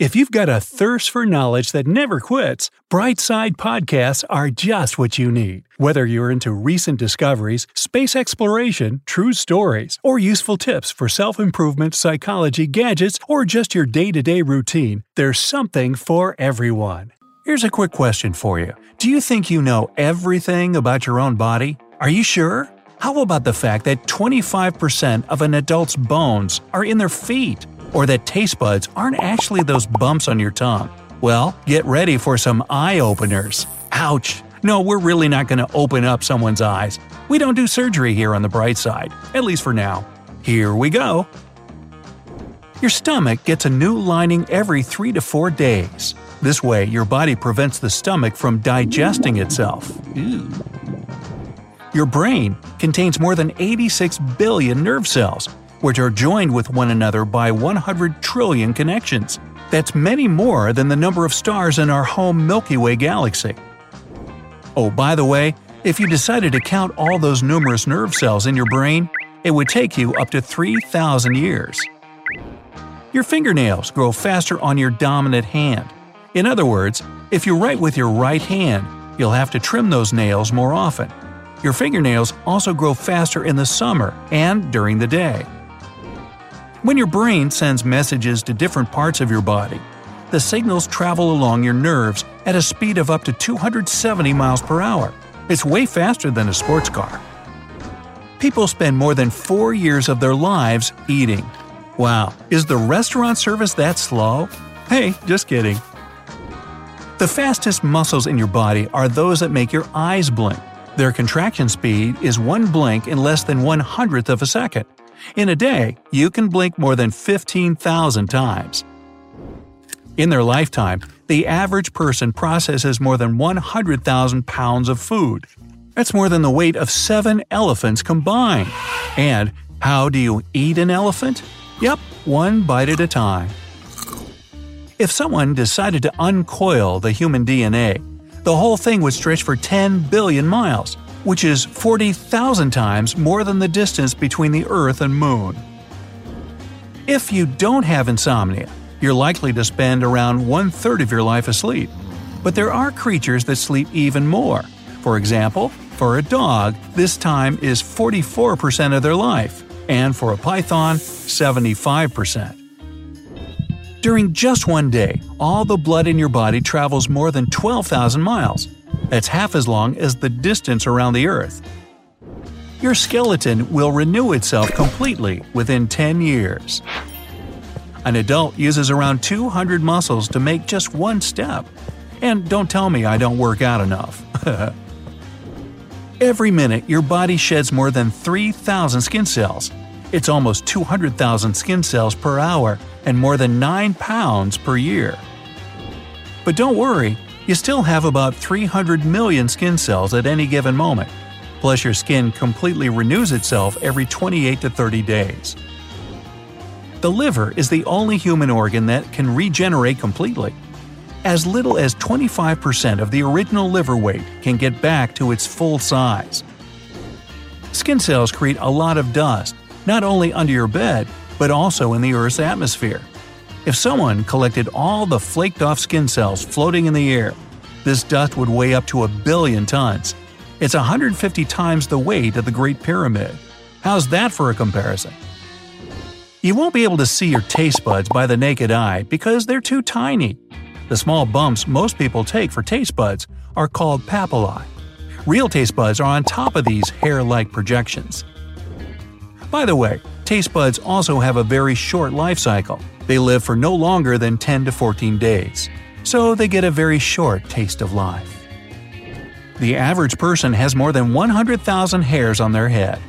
If you've got a thirst for knowledge that never quits, Brightside Podcasts are just what you need. Whether you're into recent discoveries, space exploration, true stories, or useful tips for self improvement, psychology, gadgets, or just your day to day routine, there's something for everyone. Here's a quick question for you Do you think you know everything about your own body? Are you sure? How about the fact that 25% of an adult's bones are in their feet? Or that taste buds aren't actually those bumps on your tongue? Well, get ready for some eye openers. Ouch! No, we're really not going to open up someone's eyes. We don't do surgery here on the bright side, at least for now. Here we go. Your stomach gets a new lining every 3 to 4 days. This way, your body prevents the stomach from digesting itself. Ew. Your brain contains more than 86 billion nerve cells, which are joined with one another by 100 trillion connections. That's many more than the number of stars in our home Milky Way galaxy. Oh, by the way, if you decided to count all those numerous nerve cells in your brain, it would take you up to 3,000 years. Your fingernails grow faster on your dominant hand. In other words, if you write with your right hand, you'll have to trim those nails more often. Your fingernails also grow faster in the summer and during the day. When your brain sends messages to different parts of your body, the signals travel along your nerves at a speed of up to 270 miles per hour. It's way faster than a sports car. People spend more than four years of their lives eating. Wow, is the restaurant service that slow? Hey, just kidding. The fastest muscles in your body are those that make your eyes blink. Their contraction speed is one blink in less than one hundredth of a second. In a day, you can blink more than 15,000 times. In their lifetime, the average person processes more than 100,000 pounds of food. That's more than the weight of seven elephants combined. And how do you eat an elephant? Yep, one bite at a time. If someone decided to uncoil the human DNA, the whole thing would stretch for 10 billion miles, which is 40,000 times more than the distance between the Earth and Moon. If you don't have insomnia, you're likely to spend around one third of your life asleep. But there are creatures that sleep even more. For example, for a dog, this time is 44% of their life, and for a python, 75%. During just one day, all the blood in your body travels more than 12,000 miles. That's half as long as the distance around the Earth. Your skeleton will renew itself completely within 10 years. An adult uses around 200 muscles to make just one step. And don't tell me I don't work out enough. Every minute, your body sheds more than 3,000 skin cells. It's almost 200,000 skin cells per hour and more than 9 pounds per year. But don't worry, you still have about 300 million skin cells at any given moment. Plus, your skin completely renews itself every 28 to 30 days. The liver is the only human organ that can regenerate completely. As little as 25% of the original liver weight can get back to its full size. Skin cells create a lot of dust, not only under your bed, but also in the Earth's atmosphere. If someone collected all the flaked off skin cells floating in the air, this dust would weigh up to a billion tons. It's 150 times the weight of the Great Pyramid. How's that for a comparison? You won't be able to see your taste buds by the naked eye because they're too tiny. The small bumps most people take for taste buds are called papillae. Real taste buds are on top of these hair like projections. By the way, taste buds also have a very short life cycle. They live for no longer than 10 to 14 days, so they get a very short taste of life. The average person has more than 100,000 hairs on their head,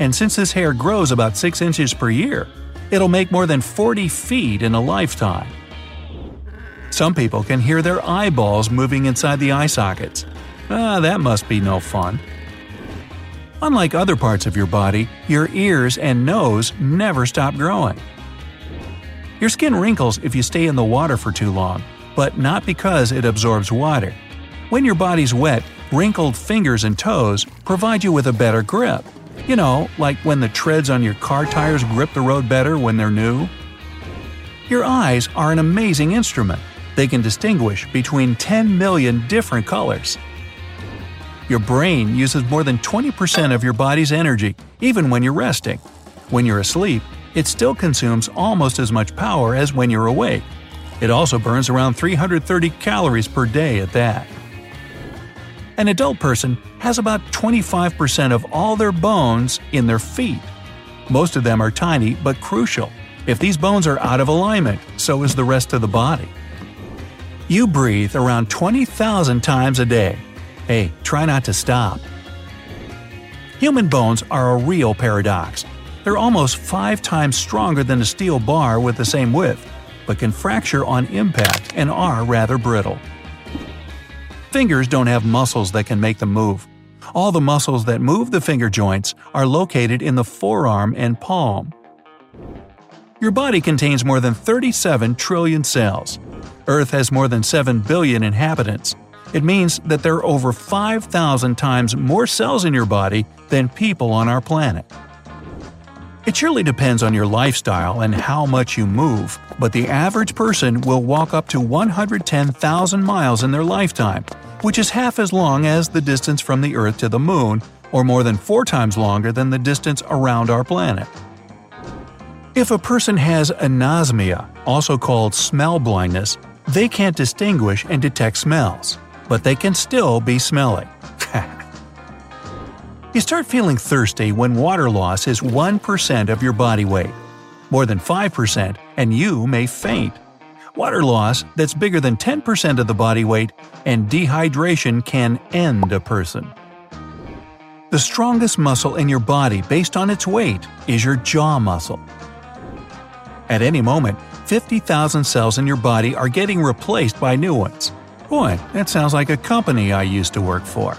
and since this hair grows about 6 inches per year, it'll make more than 40 feet in a lifetime. Some people can hear their eyeballs moving inside the eye sockets. Ah, that must be no fun. Unlike other parts of your body, your ears and nose never stop growing. Your skin wrinkles if you stay in the water for too long, but not because it absorbs water. When your body's wet, wrinkled fingers and toes provide you with a better grip. You know, like when the treads on your car tires grip the road better when they're new. Your eyes are an amazing instrument. They can distinguish between 10 million different colors. Your brain uses more than 20% of your body's energy, even when you're resting. When you're asleep, it still consumes almost as much power as when you're awake. It also burns around 330 calories per day at that. An adult person has about 25% of all their bones in their feet. Most of them are tiny but crucial. If these bones are out of alignment, so is the rest of the body. You breathe around 20,000 times a day. Hey, try not to stop. Human bones are a real paradox. They're almost five times stronger than a steel bar with the same width, but can fracture on impact and are rather brittle. Fingers don't have muscles that can make them move. All the muscles that move the finger joints are located in the forearm and palm. Your body contains more than 37 trillion cells. Earth has more than 7 billion inhabitants. It means that there are over 5,000 times more cells in your body than people on our planet. It surely depends on your lifestyle and how much you move, but the average person will walk up to 110,000 miles in their lifetime, which is half as long as the distance from the Earth to the Moon, or more than four times longer than the distance around our planet. If a person has anosmia, also called smell blindness, they can't distinguish and detect smells, but they can still be smelly. You start feeling thirsty when water loss is 1% of your body weight. More than 5%, and you may faint. Water loss that's bigger than 10% of the body weight and dehydration can end a person. The strongest muscle in your body based on its weight is your jaw muscle. At any moment, 50,000 cells in your body are getting replaced by new ones. Boy, that sounds like a company I used to work for.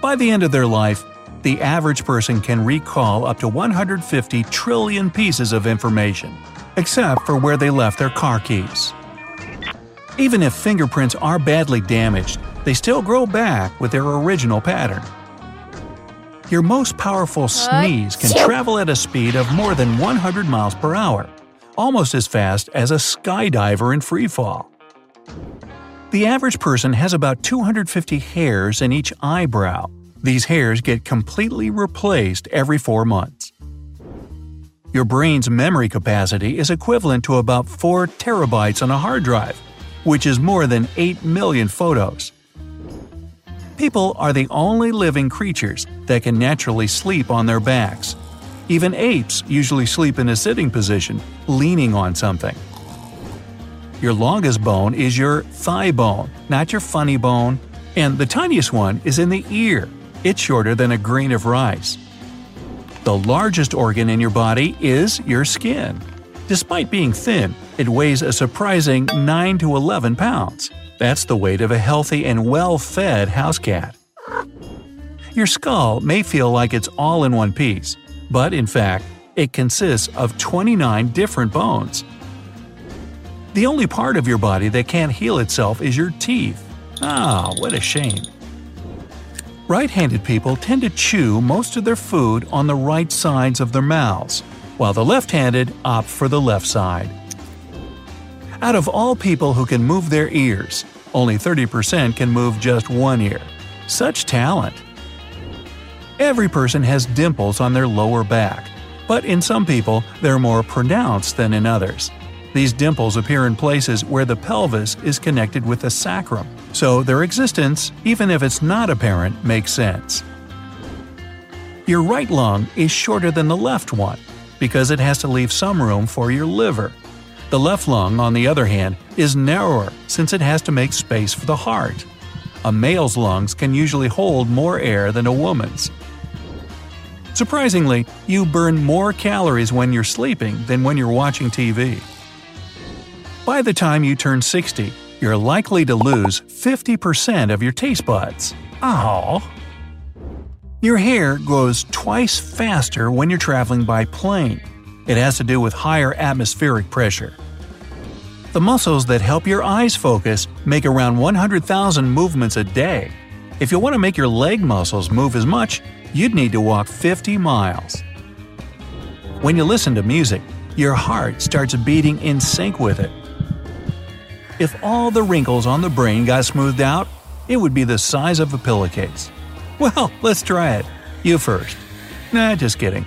By the end of their life, the average person can recall up to 150 trillion pieces of information, except for where they left their car keys. Even if fingerprints are badly damaged, they still grow back with their original pattern. Your most powerful sneeze can travel at a speed of more than 100 miles per hour, almost as fast as a skydiver in freefall. The average person has about 250 hairs in each eyebrow. These hairs get completely replaced every four months. Your brain's memory capacity is equivalent to about 4 terabytes on a hard drive, which is more than 8 million photos. People are the only living creatures that can naturally sleep on their backs. Even apes usually sleep in a sitting position, leaning on something. Your longest bone is your thigh bone, not your funny bone. And the tiniest one is in the ear. It's shorter than a grain of rice. The largest organ in your body is your skin. Despite being thin, it weighs a surprising 9 to 11 pounds. That's the weight of a healthy and well fed house cat. Your skull may feel like it's all in one piece, but in fact, it consists of 29 different bones. The only part of your body that can't heal itself is your teeth. Ah, what a shame. Right handed people tend to chew most of their food on the right sides of their mouths, while the left handed opt for the left side. Out of all people who can move their ears, only 30% can move just one ear. Such talent! Every person has dimples on their lower back, but in some people they're more pronounced than in others. These dimples appear in places where the pelvis is connected with the sacrum, so their existence, even if it's not apparent, makes sense. Your right lung is shorter than the left one because it has to leave some room for your liver. The left lung, on the other hand, is narrower since it has to make space for the heart. A male's lungs can usually hold more air than a woman's. Surprisingly, you burn more calories when you're sleeping than when you're watching TV. By the time you turn 60, you're likely to lose 50% of your taste buds. Oh. Your hair grows twice faster when you're traveling by plane. It has to do with higher atmospheric pressure. The muscles that help your eyes focus make around 100,000 movements a day. If you want to make your leg muscles move as much, you'd need to walk 50 miles. When you listen to music, your heart starts beating in sync with it. If all the wrinkles on the brain got smoothed out, it would be the size of a pillowcase. Well, let's try it. You first. Nah, just kidding.